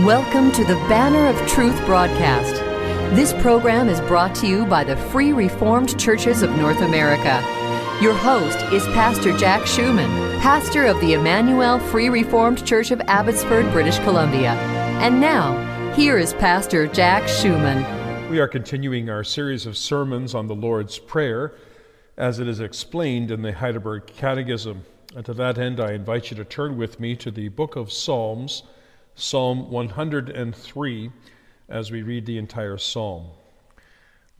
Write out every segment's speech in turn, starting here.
Welcome to the Banner of Truth broadcast. This program is brought to you by the Free Reformed Churches of North America. Your host is Pastor Jack Schumann, pastor of the Emmanuel Free Reformed Church of Abbotsford, British Columbia. And now, here is Pastor Jack Schumann. We are continuing our series of sermons on the Lord's Prayer as it is explained in the Heidelberg Catechism. And to that end, I invite you to turn with me to the book of Psalms Psalm 103 as we read the entire psalm.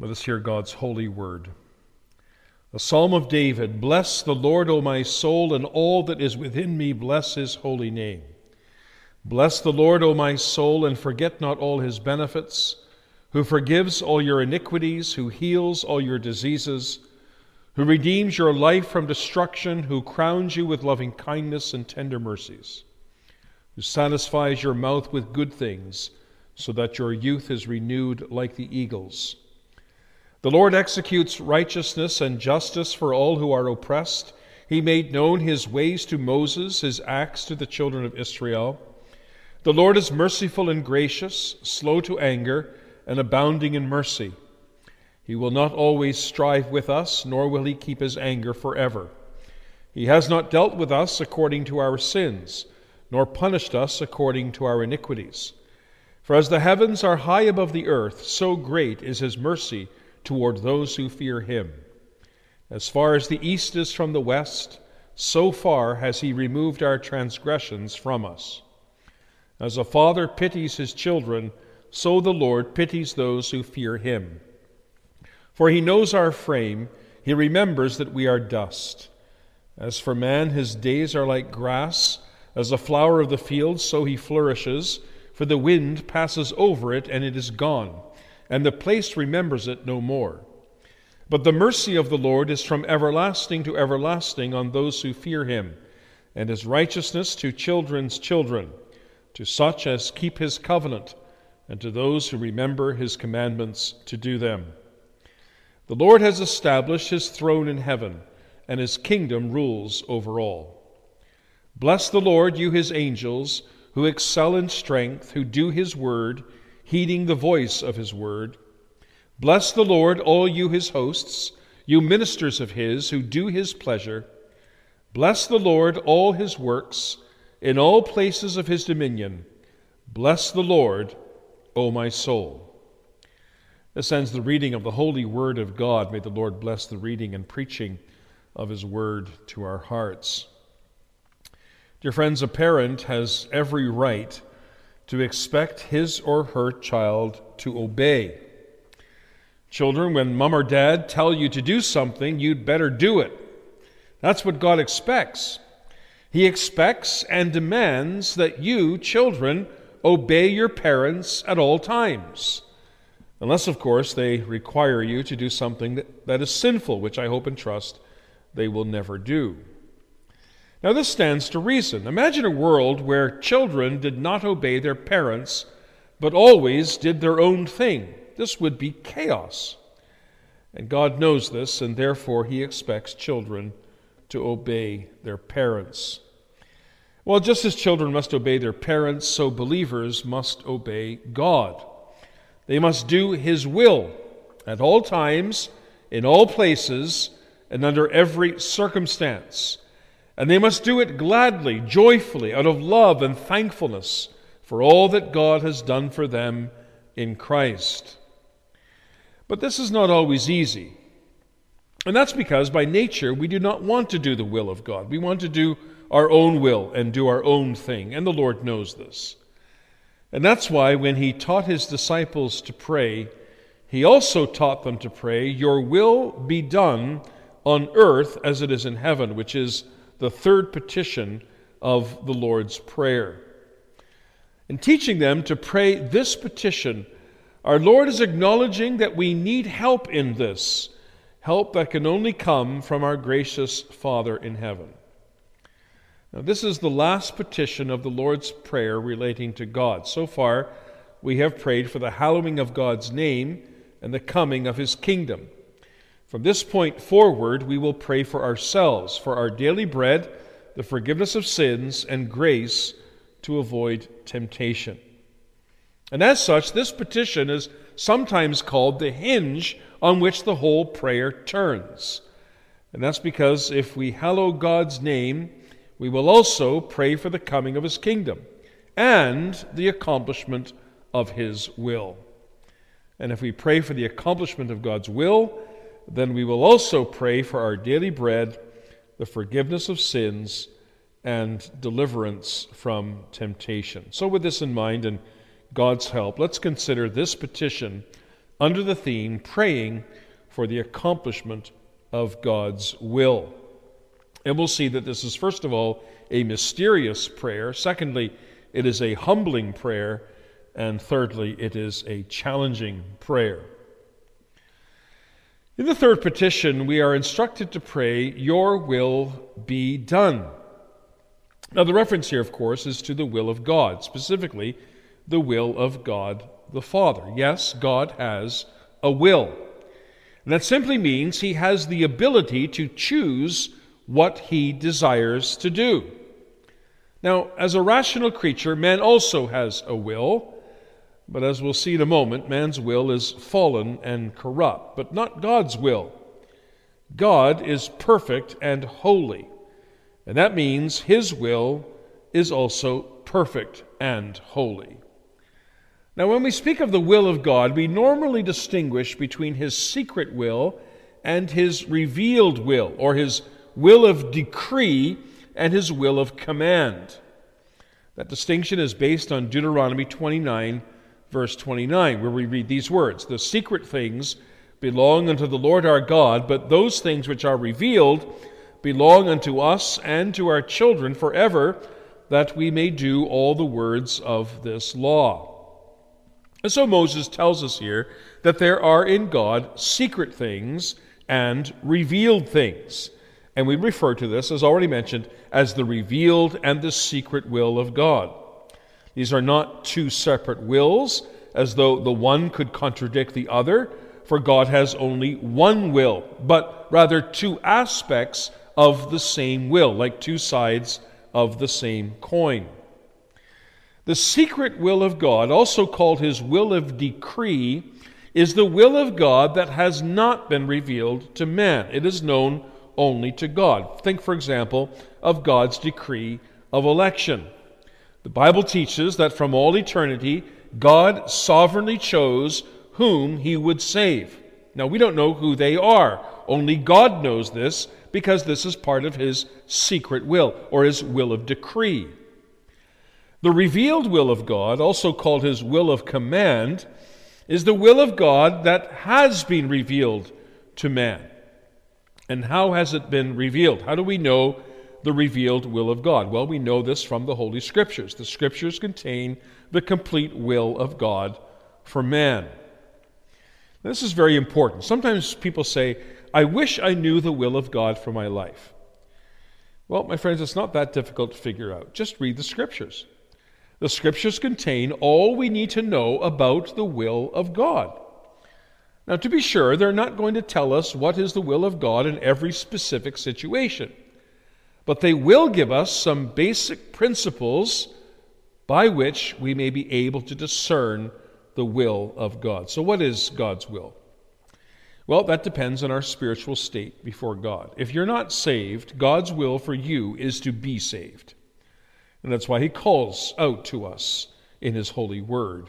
Let us hear God's holy word. A psalm of David Bless the Lord, O my soul, and all that is within me, bless his holy name. Bless the Lord, O my soul, and forget not all his benefits, who forgives all your iniquities, who heals all your diseases, who redeems your life from destruction, who crowns you with loving kindness and tender mercies who satisfies your mouth with good things, so that your youth is renewed like the eagles. The Lord executes righteousness and justice for all who are oppressed. He made known his ways to Moses, his acts to the children of Israel. The Lord is merciful and gracious, slow to anger, and abounding in mercy. He will not always strive with us, nor will he keep his anger forever. He has not dealt with us according to our sins nor punished us according to our iniquities. For as the heavens are high above the earth, so great is his mercy toward those who fear him. As far as the east is from the west, so far has he removed our transgressions from us. As a father pities his children, so the Lord pities those who fear him. For he knows our frame, he remembers that we are dust. As for man, his days are like grass as a flower of the field, so he flourishes, for the wind passes over it and it is gone, and the place remembers it no more. But the mercy of the Lord is from everlasting to everlasting on those who fear him, and his righteousness to children's children, to such as keep his covenant, and to those who remember his commandments to do them. The Lord has established his throne in heaven, and his kingdom rules over all. Bless the Lord, you his angels, who excel in strength, who do his word, heeding the voice of his word. Bless the Lord, all you his hosts, you ministers of his, who do his pleasure. Bless the Lord, all his works, in all places of his dominion. Bless the Lord, O my soul. This ends the reading of the holy word of God. May the Lord bless the reading and preaching of his word to our hearts. Dear friends, a parent has every right to expect his or her child to obey. Children, when mom or dad tell you to do something, you'd better do it. That's what God expects. He expects and demands that you, children, obey your parents at all times. Unless, of course, they require you to do something that, that is sinful, which I hope and trust they will never do. Now, this stands to reason. Imagine a world where children did not obey their parents, but always did their own thing. This would be chaos. And God knows this, and therefore He expects children to obey their parents. Well, just as children must obey their parents, so believers must obey God. They must do His will at all times, in all places, and under every circumstance. And they must do it gladly, joyfully, out of love and thankfulness for all that God has done for them in Christ. But this is not always easy. And that's because by nature we do not want to do the will of God. We want to do our own will and do our own thing, and the Lord knows this. And that's why when he taught his disciples to pray, he also taught them to pray, Your will be done on earth as it is in heaven, which is the third petition of the Lord's Prayer. In teaching them to pray this petition, our Lord is acknowledging that we need help in this, help that can only come from our gracious Father in heaven. Now, this is the last petition of the Lord's Prayer relating to God. So far, we have prayed for the hallowing of God's name and the coming of his kingdom. From this point forward, we will pray for ourselves, for our daily bread, the forgiveness of sins, and grace to avoid temptation. And as such, this petition is sometimes called the hinge on which the whole prayer turns. And that's because if we hallow God's name, we will also pray for the coming of his kingdom and the accomplishment of his will. And if we pray for the accomplishment of God's will, then we will also pray for our daily bread, the forgiveness of sins, and deliverance from temptation. So, with this in mind and God's help, let's consider this petition under the theme praying for the accomplishment of God's will. And we'll see that this is, first of all, a mysterious prayer. Secondly, it is a humbling prayer. And thirdly, it is a challenging prayer. In the third petition, we are instructed to pray, Your will be done. Now, the reference here, of course, is to the will of God, specifically the will of God the Father. Yes, God has a will. And that simply means he has the ability to choose what he desires to do. Now, as a rational creature, man also has a will. But as we'll see in a moment, man's will is fallen and corrupt, but not God's will. God is perfect and holy, and that means his will is also perfect and holy. Now, when we speak of the will of God, we normally distinguish between his secret will and his revealed will, or his will of decree and his will of command. That distinction is based on Deuteronomy 29 verse 29, where we read these words The secret things belong unto the Lord our God, but those things which are revealed belong unto us and to our children forever, that we may do all the words of this law. And so Moses tells us here that there are in God secret things and revealed things. And we refer to this, as already mentioned, as the revealed and the secret will of God. These are not two separate wills, as though the one could contradict the other, for God has only one will, but rather two aspects of the same will, like two sides of the same coin. The secret will of God, also called his will of decree, is the will of God that has not been revealed to man. It is known only to God. Think, for example, of God's decree of election. The Bible teaches that from all eternity, God sovereignly chose whom he would save. Now, we don't know who they are. Only God knows this because this is part of his secret will or his will of decree. The revealed will of God, also called his will of command, is the will of God that has been revealed to man. And how has it been revealed? How do we know the revealed will of God? Well, we know this from the Holy Scriptures. The Scriptures contain the complete will of God for man. This is very important. Sometimes people say, I wish I knew the will of God for my life. Well, my friends, it's not that difficult to figure out. Just read the Scriptures. The Scriptures contain all we need to know about the will of God. Now, to be sure, they're not going to tell us what is the will of God in every specific situation but they will give us some basic principles by which we may be able to discern the will of God. So, what is God's will? Well, that depends on our spiritual state before God. If you're not saved, God's will for you is to be saved. And that's why He calls out to us in His holy word.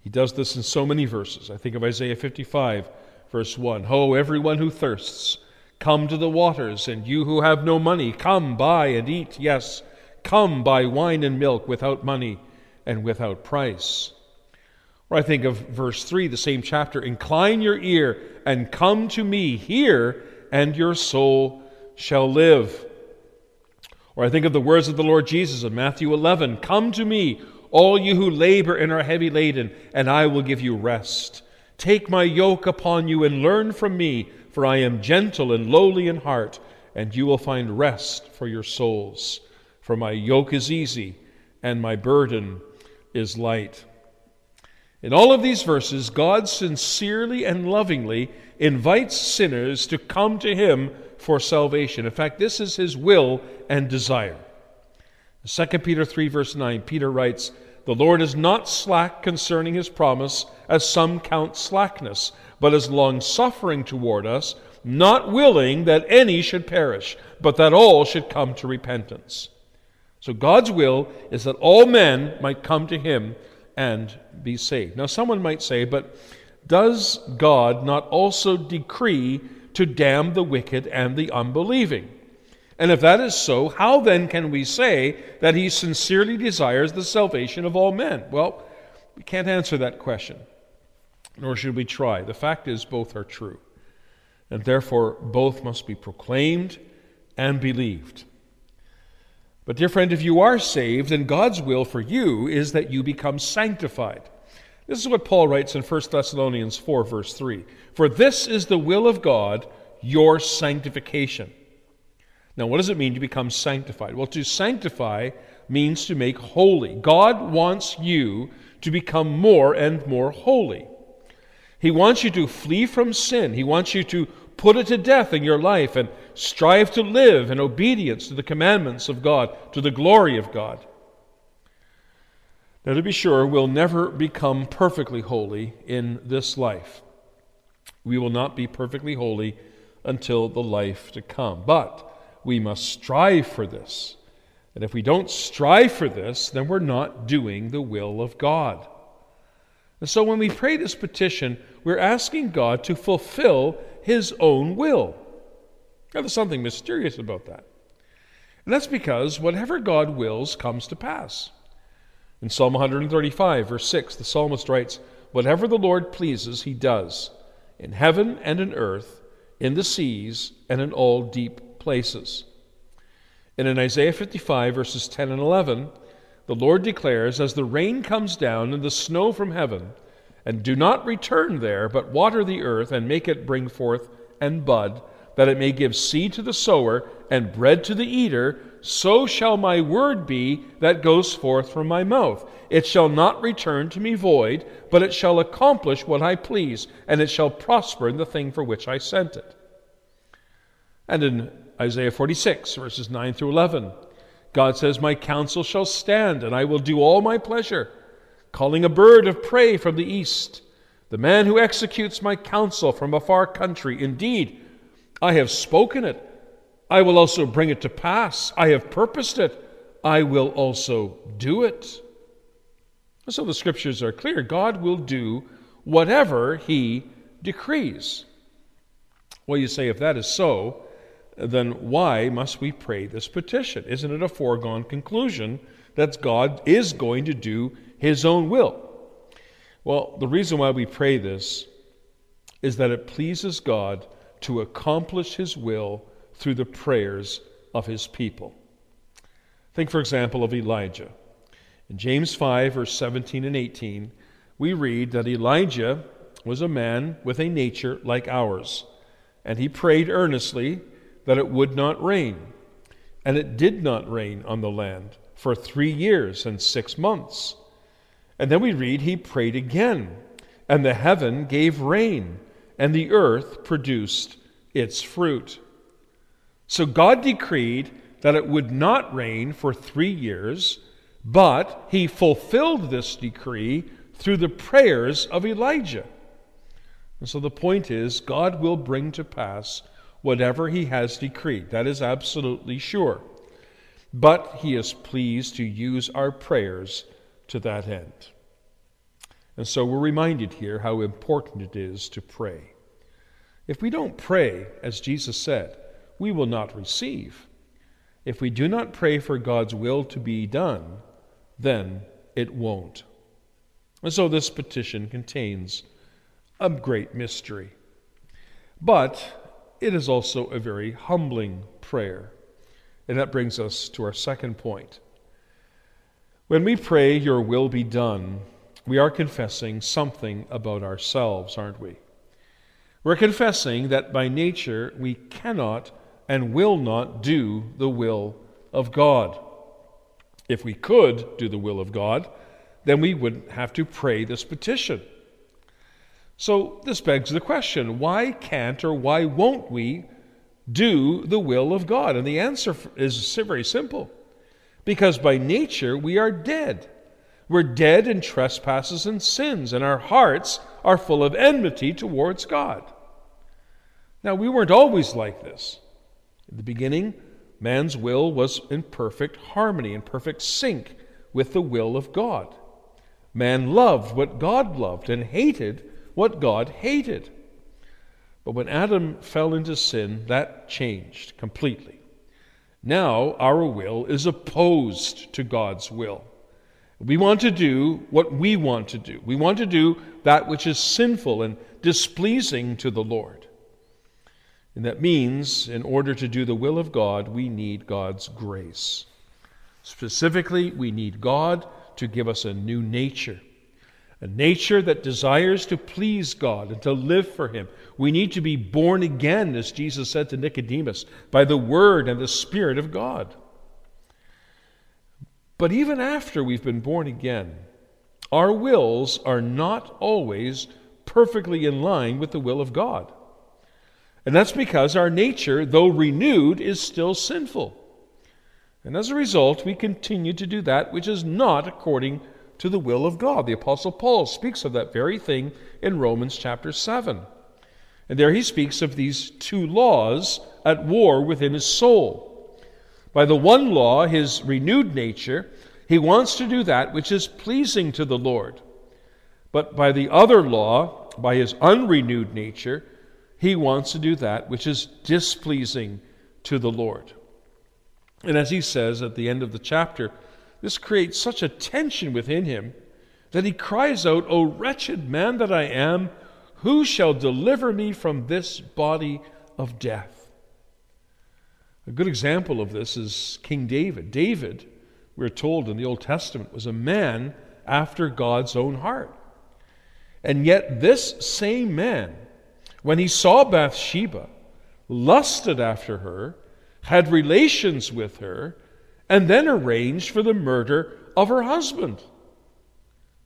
He does this in so many verses. I think of Isaiah 55, verse 1 Ho, everyone who thirsts, Come to the waters, and you who have no money, come buy and eat. Yes, come buy wine and milk without money and without price. Or I think of verse 3, the same chapter Incline your ear and come to me, hear, and your soul shall live. Or I think of the words of the Lord Jesus in Matthew 11 Come to me, all you who labor and are heavy laden, and I will give you rest. Take my yoke upon you and learn from me for I am gentle and lowly in heart, and you will find rest for your souls. For my yoke is easy, and my burden is light. In all of these verses, God sincerely and lovingly invites sinners to come to Him for salvation. In fact, this is His will and desire. 2 Peter 3, verse 9, Peter writes, The Lord is not slack concerning his promise, as some count slackness, but is longsuffering toward us, not willing that any should perish, but that all should come to repentance. So God's will is that all men might come to him and be saved. Now, someone might say, but does God not also decree to damn the wicked and the unbelieving? And if that is so, how then can we say that he sincerely desires the salvation of all men? Well, we can't answer that question, nor should we try. The fact is, both are true. And therefore, both must be proclaimed and believed. But, dear friend, if you are saved, then God's will for you is that you become sanctified. This is what Paul writes in 1 Thessalonians 4, verse 3 For this is the will of God, your sanctification. Now, what does it mean to become sanctified? Well, to sanctify means to make holy. God wants you to become more and more holy. He wants you to flee from sin. He wants you to put it to death in your life and strive to live in obedience to the commandments of God, to the glory of God. Now, to be sure, we'll never become perfectly holy in this life. We will not be perfectly holy until the life to come. But we must strive for this. And if we don't strive for this, then we're not doing the will of God. And so when we pray this petition, we're asking God to fulfill His own will. Now, there's something mysterious about that. And that's because whatever God wills comes to pass. In Psalm 135, verse 6, the psalmist writes, Whatever the Lord pleases, he does, in heaven and in earth, in the seas and in all deep places. And in Isaiah 55, verses 10 and 11, the Lord declares, As the rain comes down and the snow from heaven, and do not return there, but water the earth and make it bring forth and bud, that it may give seed to the sower and bread to the eater, so shall my word be that goes forth from my mouth. It shall not return to me void, but it shall accomplish what I please, and it shall prosper in the thing for which I sent it. And in Isaiah 46, verses 9 through 11, God says, My counsel shall stand, and I will do all my pleasure, calling a bird of prey from the east, the man who executes my counsel from a far country. Indeed, I have spoken it I will also bring it to pass. I have purposed it. I will also do it. So the scriptures are clear. God will do whatever he decrees. Well, you say, if that is so, then why must we pray this petition? Isn't it a foregone conclusion that God is going to do his own will? Well, the reason why we pray this is that it pleases God to accomplish his will through the prayers of his people. Think, for example, of Elijah. In James 5, verse 17 and 18, we read that Elijah was a man with a nature like ours, and he prayed earnestly that it would not rain. And it did not rain on the land for three years and six months. And then we read he prayed again, and the heaven gave rain, and the earth produced its fruit. So God decreed that it would not rain for three years, but he fulfilled this decree through the prayers of Elijah. And so the point is, God will bring to pass whatever he has decreed. That is absolutely sure. But he is pleased to use our prayers to that end. And so we're reminded here how important it is to pray. If we don't pray, as Jesus said, we will not receive. If we do not pray for God's will to be done, then it won't. And so this petition contains a great mystery. But it is also a very humbling prayer. And that brings us to our second point. When we pray, Your will be done, we are confessing something about ourselves, aren't we? We're confessing that by nature we cannot and will not do the will of God. If we could do the will of God, then we wouldn't have to pray this petition. So this begs the question why can't or why won't we do the will of God? And the answer is very simple because by nature we are dead. We're dead in trespasses and sins, and our hearts are full of enmity towards God. Now, we weren't always like this. In the beginning, man's will was in perfect harmony, in perfect sync with the will of God. Man loved what God loved and hated what God hated. But when Adam fell into sin, that changed completely. Now our will is opposed to God's will. We want to do what we want to do. We want to do that which is sinful and displeasing to the Lord. And that means, in order to do the will of God, we need God's grace. Specifically, we need God to give us a new nature, a nature that desires to please God and to live for Him. We need to be born again, as Jesus said to Nicodemus, by the Word and the Spirit of God. But even after we've been born again, our wills are not always perfectly in line with the will of God. And that's because our nature, though renewed, is still sinful. And as a result, we continue to do that which is not according to the will of God. The Apostle Paul speaks of that very thing in Romans chapter 7. And there he speaks of these two laws at war within his soul. By the one law, his renewed nature, he wants to do that which is pleasing to the Lord. But by the other law, by his unrenewed nature, he wants to do that which is displeasing to the Lord. And as he says at the end of the chapter, this creates such a tension within him that he cries out, O wretched man that I am, who shall deliver me from this body of death? A good example of this is King David. David, we're told in the Old Testament, was a man after God's own heart. And yet, this same man, when he saw Bathsheba, lusted after her had relations with her, and then arranged for the murder of her husband.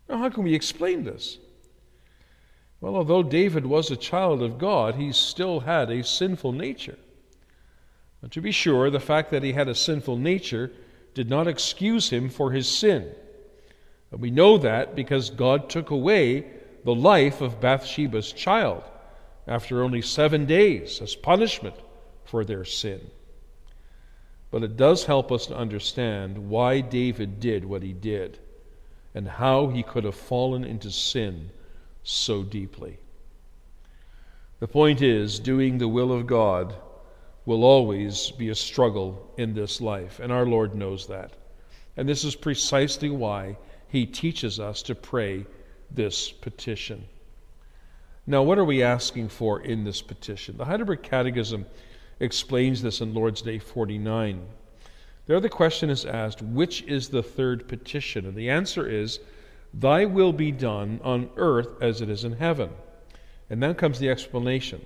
Now, how can we explain this? Well, although David was a child of God, he still had a sinful nature. But to be sure, the fact that he had a sinful nature did not excuse him for his sin. And we know that because God took away the life of Bathsheba's child after only seven days as punishment for their sin. But it does help us to understand why David did what he did and how he could have fallen into sin so deeply. The point is, doing the will of God will always be a struggle in this life, and our Lord knows that. And this is precisely why he teaches us to pray this petition. Now, what are we asking for in this petition? The Heidelberg Catechism explains this in Lord's Day 49. There the question is asked, which is the third petition? And the answer is, Thy will be done on earth as it is in heaven. And then comes the explanation.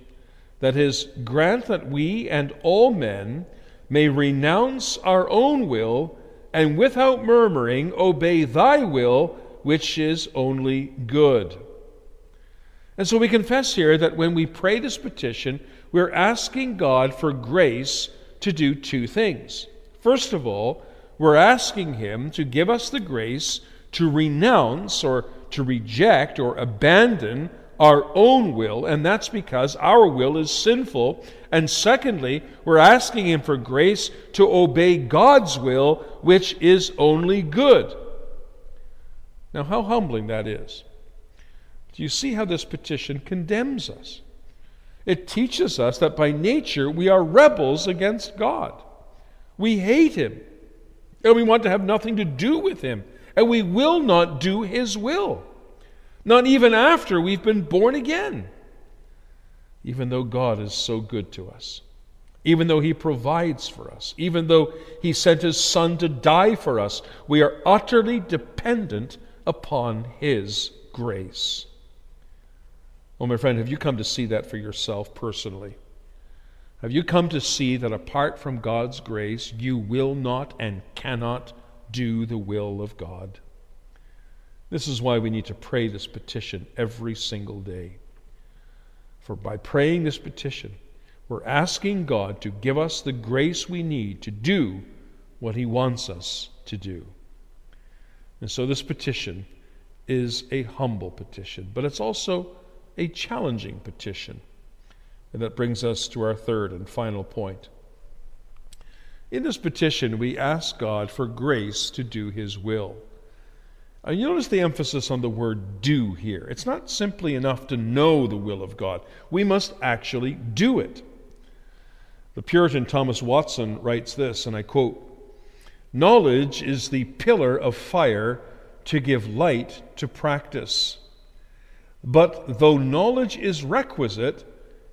That is, grant that we and all men may renounce our own will and without murmuring obey thy will, which is only good. And so we confess here that when we pray this petition, we're asking God for grace to do two things. First of all, we're asking Him to give us the grace to renounce or to reject or abandon our own will, and that's because our will is sinful. And secondly, we're asking Him for grace to obey God's will, which is only good. Now, how humbling that is. Do you see how this petition condemns us? It teaches us that by nature we are rebels against God. We hate Him, and we want to have nothing to do with Him, and we will not do His will, not even after we've been born again. Even though God is so good to us, even though He provides for us, even though He sent His Son to die for us, we are utterly dependent upon His grace. Oh, my friend, have you come to see that for yourself personally? Have you come to see that apart from God's grace, you will not and cannot do the will of God? This is why we need to pray this petition every single day. For by praying this petition, we're asking God to give us the grace we need to do what He wants us to do. And so this petition is a humble petition, but it's also a challenging petition. And that brings us to our third and final point. In this petition, we ask God for grace to do His will. And you notice the emphasis on the word do here. It's not simply enough to know the will of God, we must actually do it. The Puritan Thomas Watson writes this, and I quote Knowledge is the pillar of fire to give light to practice. But though knowledge is requisite,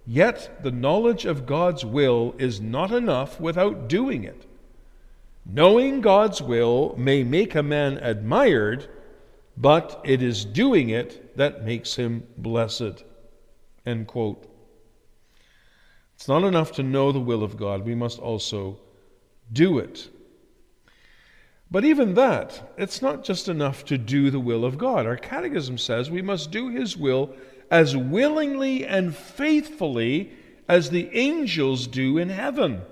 yet the knowledge of God's will is not enough without doing it. Knowing God's will may make a man admired, but it is doing it that makes him blessed. End quote. It's not enough to know the will of God, we must also do it. But even that, it's not just enough to do the will of God. Our catechism says we must do His will as willingly and faithfully as the angels do in heaven.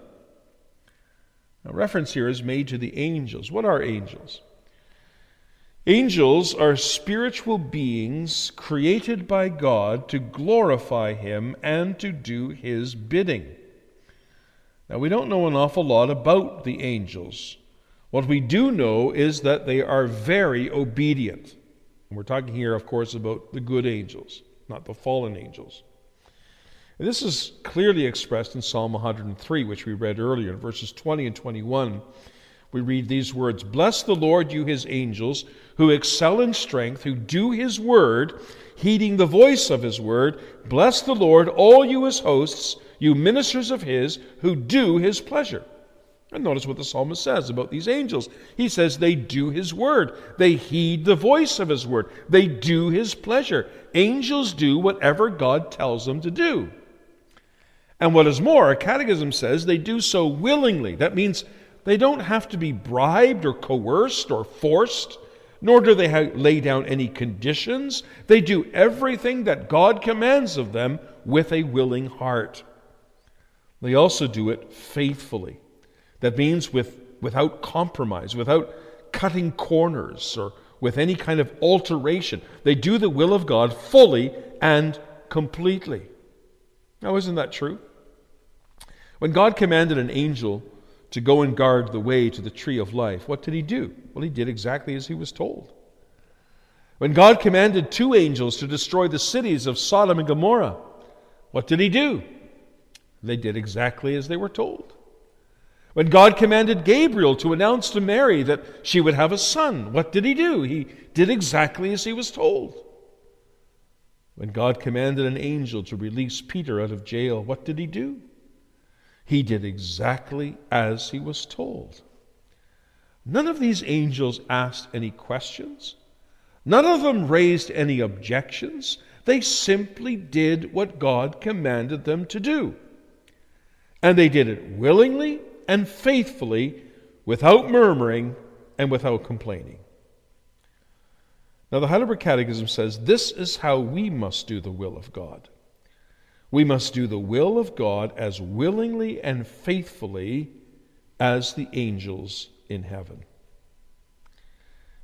A reference here is made to the angels. What are angels? Angels are spiritual beings created by God to glorify Him and to do His bidding. Now, we don't know an awful lot about the angels. What we do know is that they are very obedient. And we're talking here, of course, about the good angels, not the fallen angels. And this is clearly expressed in Psalm 103, which we read earlier, in verses 20 and 21. We read these words Bless the Lord, you his angels, who excel in strength, who do his word, heeding the voice of his word. Bless the Lord, all you his hosts, you ministers of his, who do his pleasure. And notice what the psalmist says about these angels. He says they do his word, they heed the voice of his word, they do his pleasure. Angels do whatever God tells them to do. And what is more, our catechism says they do so willingly. That means they don't have to be bribed or coerced or forced, nor do they lay down any conditions. They do everything that God commands of them with a willing heart. They also do it faithfully. That means with, without compromise, without cutting corners, or with any kind of alteration. They do the will of God fully and completely. Now, isn't that true? When God commanded an angel to go and guard the way to the tree of life, what did he do? Well, he did exactly as he was told. When God commanded two angels to destroy the cities of Sodom and Gomorrah, what did he do? They did exactly as they were told. When God commanded Gabriel to announce to Mary that she would have a son, what did he do? He did exactly as he was told. When God commanded an angel to release Peter out of jail, what did he do? He did exactly as he was told. None of these angels asked any questions. None of them raised any objections. They simply did what God commanded them to do. And they did it willingly and faithfully without murmuring and without complaining. Now, the Heidelberg Catechism says this is how we must do the will of God. We must do the will of God as willingly and faithfully as the angels in heaven.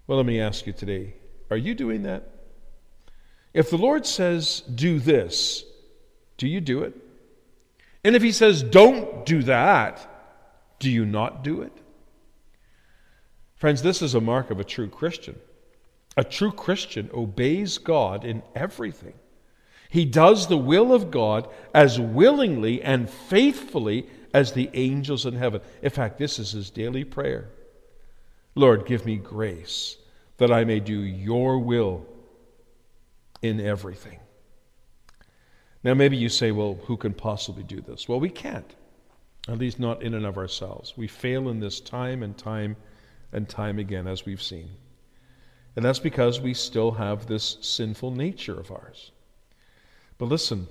Well, let me ask you today are you doing that? If the Lord says, do this, do you do it? And if He says, don't do that, do you not do it? Friends, this is a mark of a true Christian. A true Christian obeys God in everything. He does the will of God as willingly and faithfully as the angels in heaven. In fact, this is his daily prayer Lord, give me grace that I may do your will in everything. Now, maybe you say, well, who can possibly do this? Well, we can't at least not in and of ourselves. We fail in this time and time and time again, as we've seen. And that's because we still have this sinful nature of ours. But listen,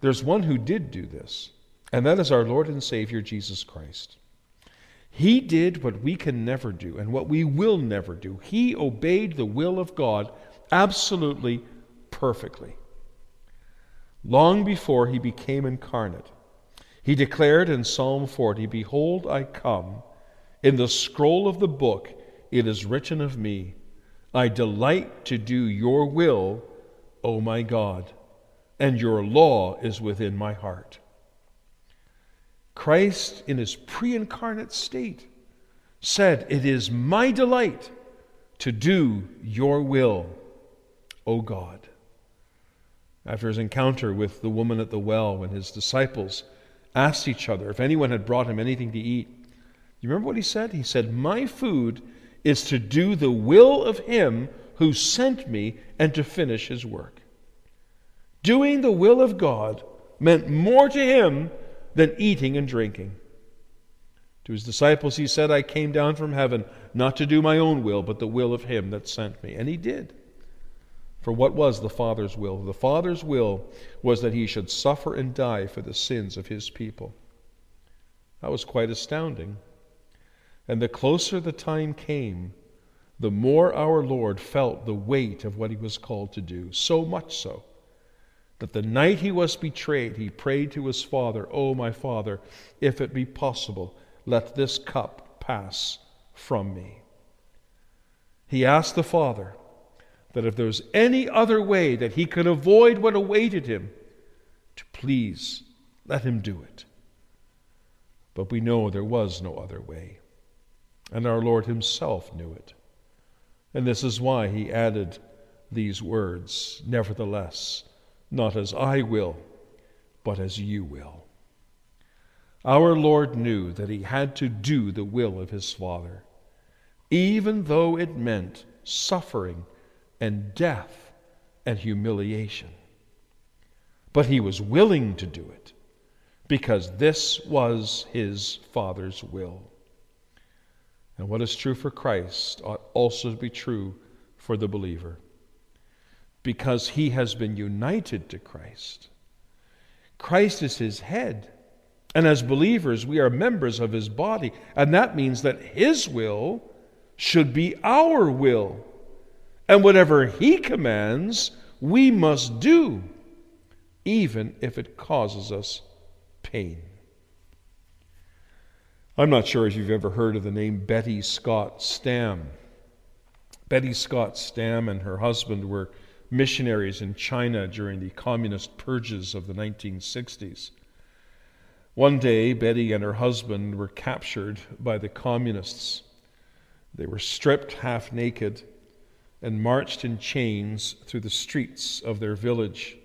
there's one who did do this, and that is our Lord and Savior Jesus Christ. He did what we can never do and what we will never do. He obeyed the will of God absolutely perfectly. Long before he became incarnate, he declared in Psalm 40 Behold, I come. In the scroll of the book it is written of me I delight to do your will, O my God, and your law is within my heart. Christ, in his pre incarnate state, said, It is my delight to do your will, O God. After his encounter with the woman at the well, when his disciples asked each other if anyone had brought him anything to eat, you remember what he said? He said, My food is to do the will of him who sent me and to finish his work. Doing the will of God meant more to him than eating and drinking. To his disciples, he said, I came down from heaven not to do my own will, but the will of him that sent me. And he did. For what was the Father's will? The Father's will was that he should suffer and die for the sins of his people. That was quite astounding. And the closer the time came, the more our Lord felt the weight of what he was called to do. So much so that the night he was betrayed, he prayed to his Father, O oh, my Father, if it be possible, let this cup pass from me. He asked the Father that if there was any other way that he could avoid what awaited him, to please let him do it. But we know there was no other way, and our Lord himself knew it. And this is why he added these words Nevertheless, not as I will, but as you will. Our Lord knew that he had to do the will of his Father, even though it meant suffering and death and humiliation. But he was willing to do it because this was his Father's will. And what is true for Christ ought also to be true for the believer because he has been united to Christ. Christ is his head. And as believers, we are members of his body. And that means that his will should be our will. And whatever he commands, we must do, even if it causes us pain. I'm not sure if you've ever heard of the name Betty Scott Stam. Betty Scott Stam and her husband were missionaries in China during the communist purges of the 1960s. One day, Betty and her husband were captured by the communists. They were stripped half naked and marched in chains through the streets of their village.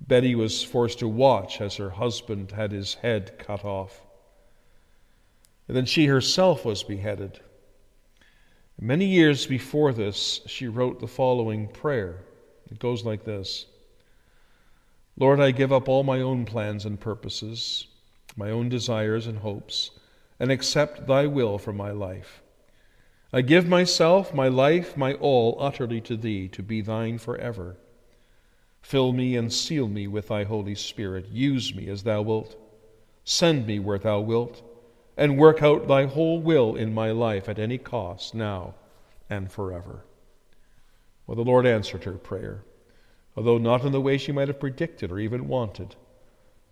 Betty was forced to watch as her husband had his head cut off. And then she herself was beheaded. Many years before this, she wrote the following prayer. It goes like this Lord, I give up all my own plans and purposes, my own desires and hopes, and accept thy will for my life. I give myself, my life, my all utterly to thee, to be thine forever. Fill me and seal me with thy Holy Spirit. Use me as thou wilt. Send me where thou wilt and work out thy whole will in my life at any cost, now and forever. Well, the Lord answered her prayer, although not in the way she might have predicted or even wanted.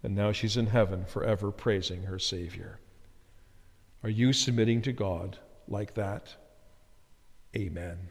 And now she's in heaven forever praising her Savior. Are you submitting to God like that? Amen.